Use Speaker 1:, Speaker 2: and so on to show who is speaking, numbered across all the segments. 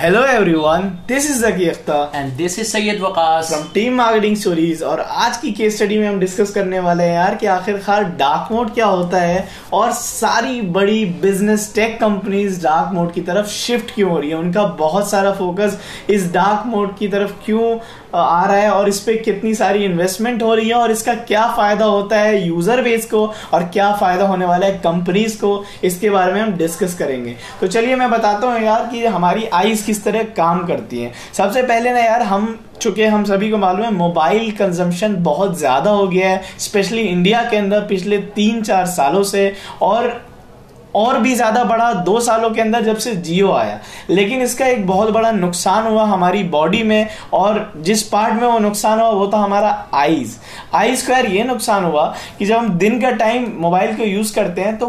Speaker 1: Hello everyone this is Zaki Akhtar
Speaker 2: and this is Syed Waqas
Speaker 1: from team marketing stories और आज की case study में हम discuss करने वाले हैं यार कि आखिरकार डार्क मोड क्या होता है और सारी बड़ी business tech companies dark mode की तरफ़ शिफ्ट क्यों हो रही है? उनका बहुत सारा फोकस इस डार्क मोड की तरफ़ क्यों आ रहा है और इस पर कितनी सारी इन्वेस्टमेंट हो रही है और इसका क्या फ़ायदा होता है यूज़र बेस को और क्या फ़ायदा होने वाला है कंपनीज़ को, इसके बारे में हम डिस्कस करेंगे। तो चलिए मैं बताता हूँ यार कि हमारी आईज किस तरह काम करती हैं। सबसे पहले ना यार, हम चूँकि हम सभी को मालूम है मोबाइल कंजम्पशन बहुत ज़्यादा हो गया है स्पेशली इंडिया के अंदर पिछले तीन चार सालों से और और भी ज़्यादा बढ़ा दो सालों के अंदर जब से जियो आया। लेकिन इसका एक बहुत बड़ा नुकसान हुआ हमारी बॉडी में, और जिस पार्ट में वो नुकसान हुआ, वो था हमारा आईज। आईज का यार ये नुकसान हुआ कि जब हम दिन का टाइम मोबाइल को यूज़ करते हैं तो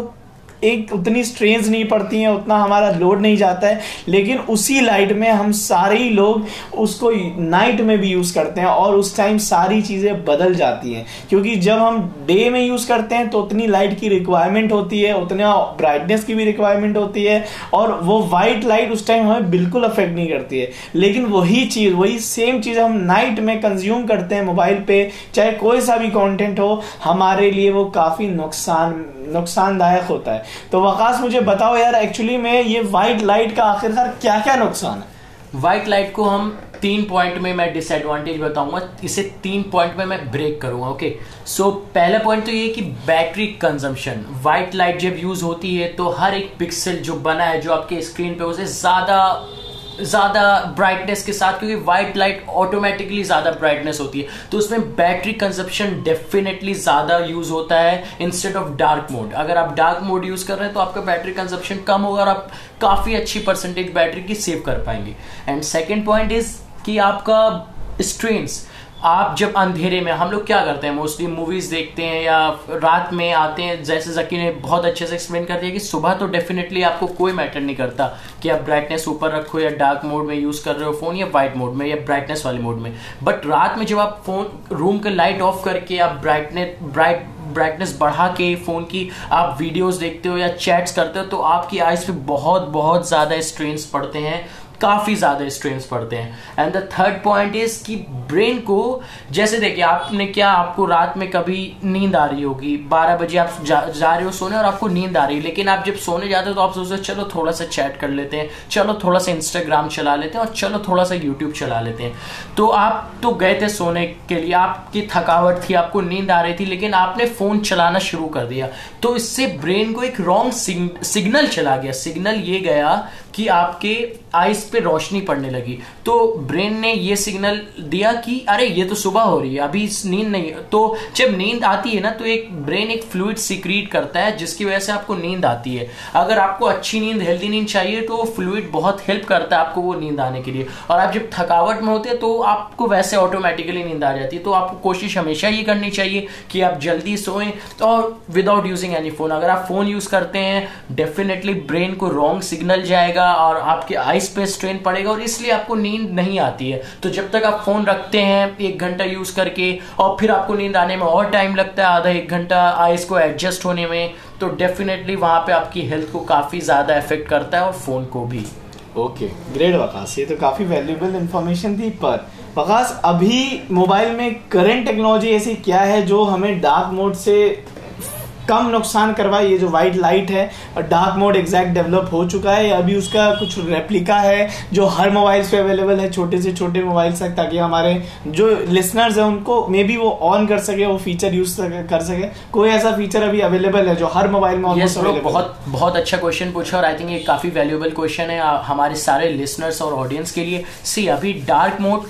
Speaker 1: एक उतनी स्ट्रेंस नहीं पड़ती हैं, उतना हमारा लोड नहीं जाता है, लेकिन उसी लाइट में हम सारे ही लोग उसको नाइट में भी यूज़ करते हैं और उस टाइम सारी चीज़ें बदल जाती हैं। क्योंकि जब हम डे में यूज़ करते हैं तो उतनी लाइट की रिक्वायरमेंट होती है, उतना ब्राइटनेस की भी रिक्वायरमेंट होती है, और वो वाइट लाइट उस टाइम हमें बिल्कुल अफेक्ट नहीं करती है। लेकिन वही चीज़, वही सेम चीज़ हम नाइट में कंज्यूम करते हैं मोबाइल पे, चाहे कोई सा भी कॉन्टेंट हो, हमारे लिए वो काफ़ी नुकसान, नुकसानदायक होता है। तो वकास मुझे बताओ यार एक्चुअली में ये व्हाइट लाइट का आखिरकार क्या क्या नुकसान है?
Speaker 2: व्हाइट लाइट को हम तीन पॉइंट में मैं डिसएडवांटेज बताऊँगा इसे तीन पॉइंट में मैं ब्रेक करूँगा ओके सो so, पहला पॉइंट तो ये कि बैटरी कंजम्पशन व्हाइट लाइट जब यूज़ होती है तो हर एक पिक्सल जो बना है जो आपके स्क्रीन पे उसे ज़्यादा ज़्यादा ब्राइटनेस के साथ, क्योंकि व्हाइट लाइट ऑटोमेटिकली ज़्यादा ब्राइटनेस होती है। तो उसमें बैटरी कंजप्शन डेफिनेटली ज़्यादा यूज़ होता है इंस्टेड ऑफ़ डार्क मोड अगर आप डार्क मोड यूज़ कर रहे हैं तो आपका बैटरी कंजप्शन कम होगा और आप काफ़ी अच्छी परसेंटेज बैटरी की सेव कर पाएँगे। एंड सेकेंड पॉइंट इज़ कि आपका स्ट्रेंस आप जब अंधेरे में, हम लोग क्या करते हैं? मोस्टली मूवीज़ देखते हैं या रात में आते हैं, जैसे जकी ने बहुत अच्छे से एक्सप्लेन कर दिया कि सुबह तो डेफिनेटली आपको कोई मैटर नहीं करता कि आप ब्राइटनेस ऊपर रखो या डार्क मोड में यूज़ कर रहे हो फ़ोन या वाइट मोड में या ब्राइटनेस वाले मोड में. बट रात में जब आप फ़ोन रूम का लाइट ऑफ़ करके आप ब्राइटनेस ब्राइट ब्राइटनेस बढ़ा के फ़ोन की आप वीडियोस देखते हो या चैट्स करते हो तो आपकी आइज़ पे बहुत बहुत ज़्यादा स्ट्रेन्स पड़ते हैं। काफ़ी ज़्यादा स्ट्रेन पड़ते हैं। And the third point is कि ब्रेन को जैसे देखिए आपने क्या आपको रात में कभी नींद आ रही होगी? बारह बजे आप जा, जा रहे हो सोने और आपको नींद आ रही है। लेकिन आप जब सोने जाते हो तो आप सोचते हो चलो थोड़ा सा चैट कर लेते हैं। चलो थोड़ा सा इंस्टाग्राम चला लेते हैं और चलो थोड़ा सा यूट्यूब चला लेते हैं। तो आप तो गए थे सोने के लिए। आपकी थकावट थी आपको नींद आ रही थी लेकिन आपने फ़ोन चलाना शुरू कर दिया। तो इससे ब्रेन को एक रॉन्ग सिग्नल चला गया। सिग्नल ये गया कि आपके आइस पे रोशनी पड़ने लगी। तो ब्रेन ने ये सिग्नल दिया कि, अरे, ये तो सुबह हो रही है, अभी नींद नहीं तो जब नींद आती है ना तो एक ब्रेन एक फ्लूड सिक्रीट करता है, जिसकी वजह से आपको नींद आती है। अगर आपको अच्छी नींद हेल्दी नींद चाहिए तो फ्लूड बहुत हेल्प करता है आपको वो नींद आने के लिए। और आप जब थकावट में होते हैं तो आपको वैसे ऑटोमेटिकली नींद आ जाती है। तो आपको कोशिश हमेशा ये करनी चाहिए कि आप जल्दी सोएँ। और विदाउट यूजिंग एनी फ़ोन अगर आप फ़ोन यूज़ करते हैं डेफिनेटली ब्रेन को रॉन्ग सिग्नल जाएगा। और आपके आइस पे स्ट्रेन पड़ेगा और इसलिए आपको नींद नहीं आती है। तो जब तक आप फ़ोन रखते हैं, एक घंटा यूज़ करके और फिर आपको नींद आने में और टाइम लगता है, आधा एक घंटा आइस को एडजस्ट होने में तो डेफिनेटली वहाँ पे आपकी हेल्थ को काफ़ी ज़्यादा इफ़ेक्ट करता है और फ़ोन को भी।
Speaker 1: Okay great Waqas. ये तो काफ़ी वैल्यूबल इंफॉर्मेशन थी, पर वकास, अभी मोबाइल में करंट टेक्नोलॉजी ऐसी क्या है जो हमें डार्क मोड से कम नुकसान करवाए ये जो वाइट लाइट है डार्क मोड एग्जैक्ट डेवलप हो चुका है। अभी उसका कुछ रेप्लिका है जो हर मोबाइल पे अवेलेबल है छोटे से छोटे मोबाइल तक ताकि हमारे जो लिसनर्स है उनको मे बी वो ऑन कर सके वो फीचर यूज़ कर सके। कोई ऐसा फीचर अभी अवेलेबल है जो हर मोबाइल में
Speaker 2: yes, बहुत बहुत अच्छा क्वेश्चन पूछा और आई थिंक ये काफ़ी वैल्यूएबल क्वेश्चन है हमारे सारे लिसनर्स और ऑडियंस के लिए। सी अभी डार्क मोड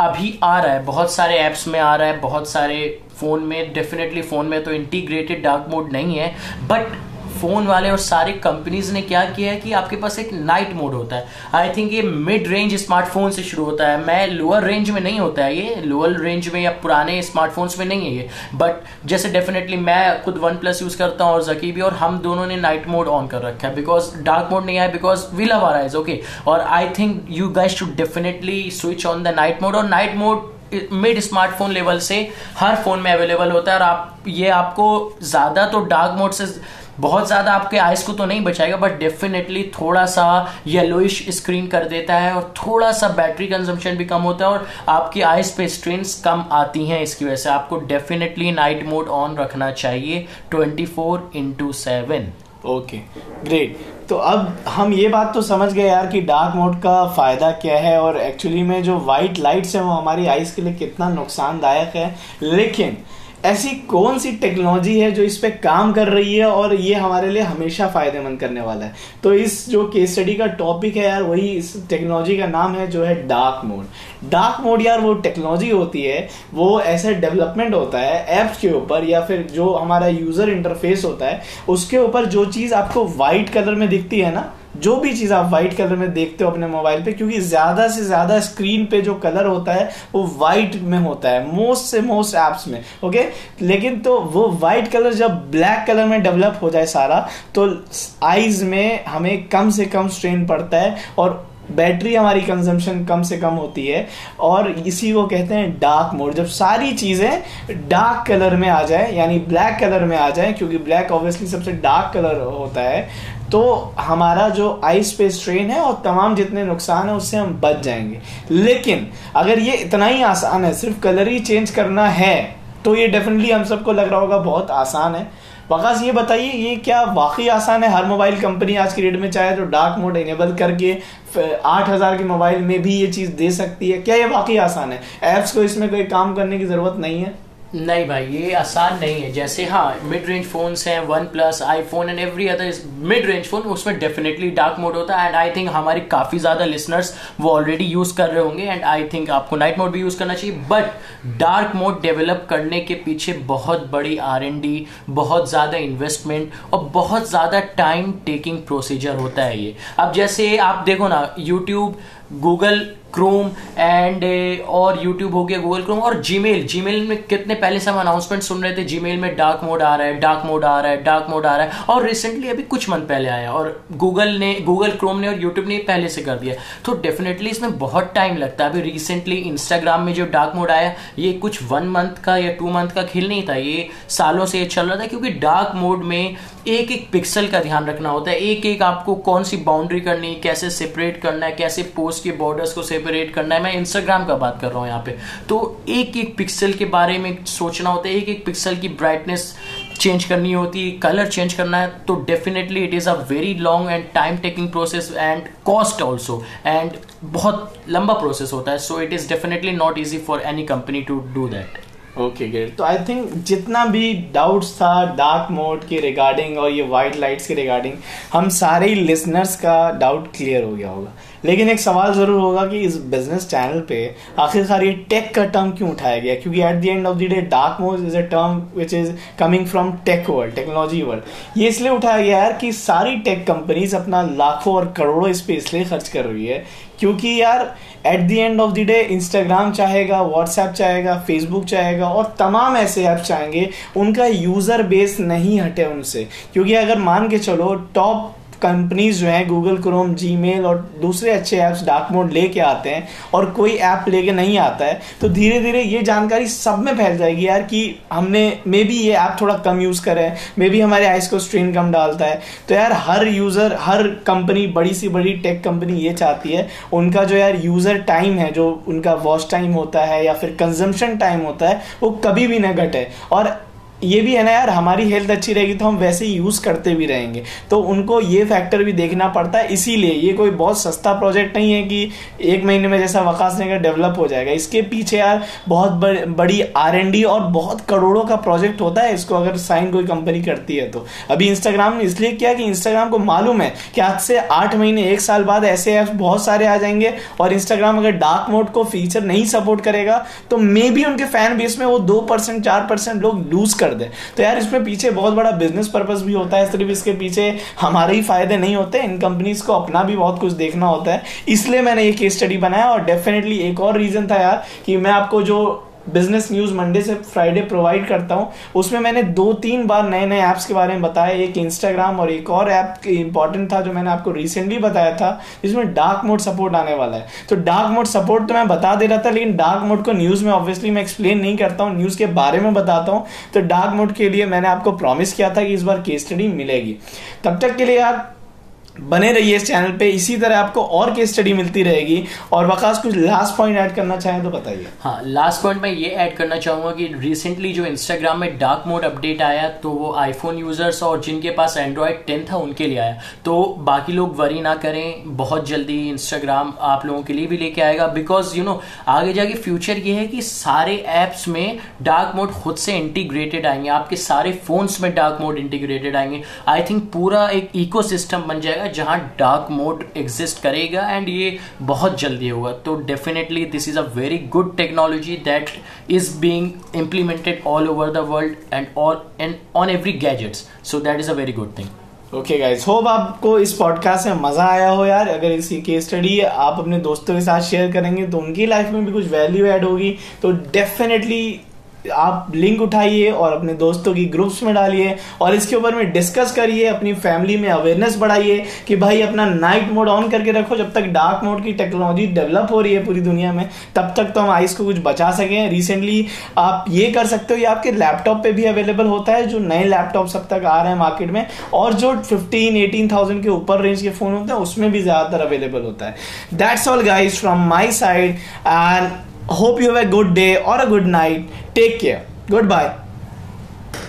Speaker 2: अभी आ रहा है, बहुत सारे ऐप्स में आ रहा है, बहुत सारे फ़ोन में डेफिनेटली फ़ोन में तो इंटीग्रेटेड डार्क मोड नहीं है बट फ़ोन वाले और सारे कंपनीज़ ने क्या किया है कि आपके पास एक नाइट मोड होता है। आई थिंक ये मिड रेंज स्मार्टफ़ोन से शुरू होता है। मैं लोअर रेंज में नहीं होता है ये। लोअर रेंज में या पुराने स्मार्टफोन्स में नहीं है ये। बट जैसे डेफिनेटली मैं खुद वन प्लस यूज़ करता हूँ और जकी भी, और हम दोनों ने नाइट मोड ऑन कर रखा है। बिकॉज़ डार्क मोड नहीं आया because we love our eyes okay और I think you guys to definitely switch on the night mode और night mode mid smartphone level से हर फ़ोन में अवेलेबल होता है। और आप, ये आपको ज़्यादा तो डार्क मोड से बहुत ज़्यादा आपके आइस को तो नहीं बचाएगा बट डेफिनेटली थोड़ा सा येलोइश स्क्रीन कर देता है और थोड़ा सा बैटरी कंजम्पशन भी कम होता है और आपकी आइस पे स्ट्रेंस कम आती हैं इसकी वजह से। आपको डेफिनेटली नाइट मोड ऑन रखना चाहिए twenty four into seven
Speaker 1: okay great तो अब हम ये बात तो समझ गए यार कि डार्क मोड का फ़ायदा क्या है और एक्चुअली में जो वाइट लाइट्स है वो हमारी आइज़ के लिए कितना नुकसानदायक है। लेकिन ऐसी कौन सी टेक्नोलॉजी है जो इस पे काम कर रही है और ये हमारे लिए हमेशा फ़ायदेमंद करने वाला है? तो इस जो केस स्टडी का टॉपिक है यार, वही इस टेक्नोलॉजी का नाम है जो है डार्क मोड डार्क मोड यार वो टेक्नोलॉजी होती है, वो ऐसा डेवलपमेंट होता है ऐप्स के ऊपर या फिर जो हमारा यूज़र इंटरफेस होता है, उसके ऊपर जो चीज़ आपको व्हाइट कलर में दिखती है ना जो भी चीज़ आप व्हाइट कलर में देखते हो अपने मोबाइल पे, क्योंकि ज़्यादा से ज़्यादा स्क्रीन पे जो कलर होता है, वो व्हाइट में होता है मोस्ट से मोस्ट एप्स में ओके लेकिन तो वो व्हाइट कलर जब ब्लैक कलर में डेवलप हो जाए सारा तो आईज में हमें कम से कम स्ट्रेन पड़ता है और बैटरी हमारी कंजम्पशन कम से कम होती है और इसी को कहते हैं डार्क मोड जब सारी चीज़ें डार्क कलर में आ जाए, यानी ब्लैक कलर में आ जाए, क्योंकि ब्लैक ऑब्वियसली सबसे डार्क कलर होता है तो हमारा जो आइस पे स्ट्रेन है और तमाम जितने नुकसान है, उससे हम बच जाएँगे। लेकिन अगर ये इतना ही आसान है, सिर्फ़ कलर ही चेंज करना है तो ये डेफिनेटली हम सबको लग रहा होगा बहुत आसान है। वकास ये बताइए, ये क्या वाकई आसान है? हर मोबाइल कंपनी आज की डेट में चाहे तो डार्क मोड इनेबल करके आठ हज़ार के मोबाइल में भी ये चीज़ दे सकती है। क्या ये वाकई आसान है? एप्स को इसमें कोई काम करने की ज़रूरत नहीं है।
Speaker 2: नहीं भाई, ये आसान नहीं है। जैसे हाँ मिड रेंज फोन्स हैं one plus iPhone and every other mid range phone उसमें डेफिनेटली डार्क मोड होता है। एंड आई थिंक हमारे काफ़ी ज़्यादा लिसनर्स वो ऑलरेडी यूज़ कर रहे होंगे। एंड आई थिंक आपको नाइट मोड भी यूज़ करना चाहिए। बट डार्क मोड डेवलप करने के पीछे बहुत बड़ी आर डी बहुत ज़्यादा इन्वेस्टमेंट और बहुत ज़्यादा टाइम टेकिंग प्रोसीजर होता है ये। अब जैसे आप देखो ना यूट्यूब गूगल क्रोम एंड और यूट्यूब हो गया गूगल क्रोम और जीमेल। जीमेल में कितने पहले से हम अनाउंसमेंट सुन रहे थे, जीमेल में डार्क मोड आ रहा है डार्क मोड आ रहा है डार्क मोड आ रहा है। और रिसेंटली अभी कुछ मंथ पहले आया और गूगल ने, गूगल क्रोम ने और यूट्यूब ने पहले से कर दिया तो डेफिनेटली इसमें बहुत टाइम लगता है। अभी रिसेंटली इंस्टाग्राम में जो डार्क मोड आया, ये कुछ वन मंथ का या टू मंथ का खेल नहीं था। ये सालों से चल रहा था क्योंकि डार्क मोड में एक एक पिक्सल का ध्यान रखना होता है। एक एक आपको कौन सी बाउंड्री करनी है, कैसे सेपरेट करना है, कैसे पोस्ट के बॉर्डर्स को सेपरेट करना है। मैं इंस्टाग्राम का बात कर रहा हूँ यहाँ पे। तो एक एक पिक्सल के बारे में सोचना होता है। एक एक पिक्सल की ब्राइटनेस चेंज करनी होती है कलर चेंज करना है। तो definitely it is a very long and time taking process and cost also and बहुत लंबा प्रोसेस होता है। So it is definitely not easy for any company to do that
Speaker 1: okay great तो I think जितना भी doubts था dark mode के regarding और ये वाइट लाइट्स के रिगार्डिंग हम सारे ही लिसनर्स का डाउट क्लियर हो गया होगा। लेकिन एक सवाल ज़रूर होगा कि इस बिज़नेस चैनल पे आखिरकार ये टेक का टर्म क्यों उठाया गया? क्योंकि at the end of the day dark mode is a term which is coming from tech world technology world ये इसलिए उठाया गया यार कि सारी टेक कंपनीज़ अपना लाखों और करोड़ों इस पे इसलिए खर्च कर रही है क्योंकि यार at the end of the day Instagram चाहेगा व्हाट्सएप चाहेगा फेसबुक चाहेगा और तमाम ऐसे ऐप चाहेंगे, उनका यूज़र बेस नहीं हटे उनसे। क्योंकि अगर मान के चलो टॉप कंपनीज़ जो हैं गूगल क्रोम जी और दूसरे अच्छे ऐप्स डार्क मोड लेके आते हैं और कोई ऐप लेके नहीं आता है तो धीरे धीरे ये जानकारी सब में फैल जाएगी यार कि हमने मे बी ये ऐप थोड़ा कम यूज़ करे मे बी हमारे आइस को स्ट्रेन कम डालता है। तो यार हर यूज़र हर कंपनी बड़ी सी बड़ी टेक कंपनी ये चाहती है, उनका जो यार यूज़र टाइम है, जो उनका वॉच टाइम होता है या फिर कंजम्पशन टाइम होता है, वो कभी भी ना घटे। और ये भी है ना यार, हमारी हेल्थ अच्छी रहेगी तो हम वैसे ही यूज़ करते भी रहेंगे। तो उनको ये फैक्टर भी देखना पड़ता है, इसीलिए ये कोई बहुत सस्ता प्रोजेक्ट नहीं है कि एक महीने में जैसा वकास ने डेवलप हो जाएगा। इसके पीछे यार बहुत बड़ी आर और बहुत करोड़ों का प्रोजेक्ट होता है, इसको अगर साइन कोई कंपनी करती है तो। अभी इंस्टाग्राम ने इसलिए किया कि इंस्टाग्राम को मालूम है कि आज से आठ महीने, एक साल बाद ऐसे ऐप्स बहुत सारे आ जाएँगे और इंस्टाग्राम अगर डार्क मोड को फीचर नहीं सपोर्ट करेगा तो मे भी उनके फ़ैन बेस में वो दो परसेंट चार परसेंट लोग लूज कर कर दे। तो यार, इसमें पीछे बहुत बड़ा बिज़नेस पर्पज भी होता है, सिर्फ़ इसके पीछे हमारे ही फ़ायदे नहीं होते, इन कंपनीज़ को अपना भी बहुत कुछ देखना होता है। इसलिए मैंने ये केस स्टडी बनाया और डेफिनेटली एक और रीजन था यार कि मैं आपको जो बिज़नेस न्यूज़ मंडे से फ्राइडे प्रोवाइड करता हूँ। उसमें मैंने दो तीन बार नए नए ऐप्स के बारे में बताया। एक इंस्टाग्राम और एक और ऐप इंपॉर्टेंट था जो मैंने आपको रिसेंटली बताया था, जिसमें डार्क मोड सपोर्ट आने वाला है। तो डार्क मोड सपोर्ट तो मैं बता दे रहा था, लेकिन डार्क मोड को न्यूज़ में ऑब्वियसली मैं एक्सप्लेन नहीं करता हूँ। न्यूज़ के बारे में बताता हूँ। तो डार्क मोड के लिए मैंने आपको प्रॉमिस किया था कि इस बार केस स्टडी मिलेगी। तब तक के लिए आप बने रहिए इस चैनल पे। इसी तरह आपको और केस स्टडी मिलती रहेगी। और वकास, कुछ लास्ट पॉइंट ऐड करना चाहें तो बताइए।
Speaker 2: हाँ लास्ट पॉइंट मैं ये ऐड करना चाहूँगा कि रिसेंटली जो इंस्टाग्राम में डार्क मोड अपडेट आया तो वो आईफोन यूज़र्स और जिनके पास एंड्रॉयड टेन था, उनके लिए आया। तो बाकी लोग वरी ना करें, बहुत जल्दी इंस्टाग्राम आप लोगों के लिए भी लेके आएगा। बिकॉज़ यू नो आगे जाके फ्यूचर ये है कि सारे एप्स में डार्क मोड खुद से इंटीग्रेटेड आएँगे। आपके सारे फोन्स में डार्क मोड इंटीग्रेटेड आएँगे। आई थिंक पूरा एक इको बन जाएगा। जाएगा, जहाँ डार्क मोड एग्जिस्ट करेगा एंड ये बहुत जल्दी होगा। तो definitely this is a very good technology that is being implemented all over the world and all and on every gadgets so that is a very good thing
Speaker 1: okay guys hope आपको इस podcast में मज़ा आया हो यार। अगर इसी case study आप अपने दोस्तों के साथ शेयर करेंगे तो उनकी लाइफ में भी कुछ वैल्यू ऐड होगी। तो डेफिनेटली आप लिंक उठाइए और अपने दोस्तों की ग्रुप्स में डालिए और इसके ऊपर में डिस्कस करिए, अपनी फैमिली में अवेयरनेस बढ़ाइए कि भाई अपना नाइट मोड ऑन करके रखो। जब तक डार्क मोड की टेक्नोलॉजी डेवलप हो रही है पूरी दुनिया में, तब तक तो हम आइस को कुछ बचा सकें। रिसेंटली आप ये कर सकते हो, ये आपके लैपटॉप पे भी अवेलेबल होता है, जो नए लैपटॉप सब तक आ रहे हैं मार्केट में, और जो फिफ्टीन एटीन थाउज़ेंड के ऊपर रेंज के फ़ोन होते हैं, उसमें भी ज़्यादातर अवेलेबल होता है। That's all guys from my side and hope you have a good day or a good night. Take care. Goodbye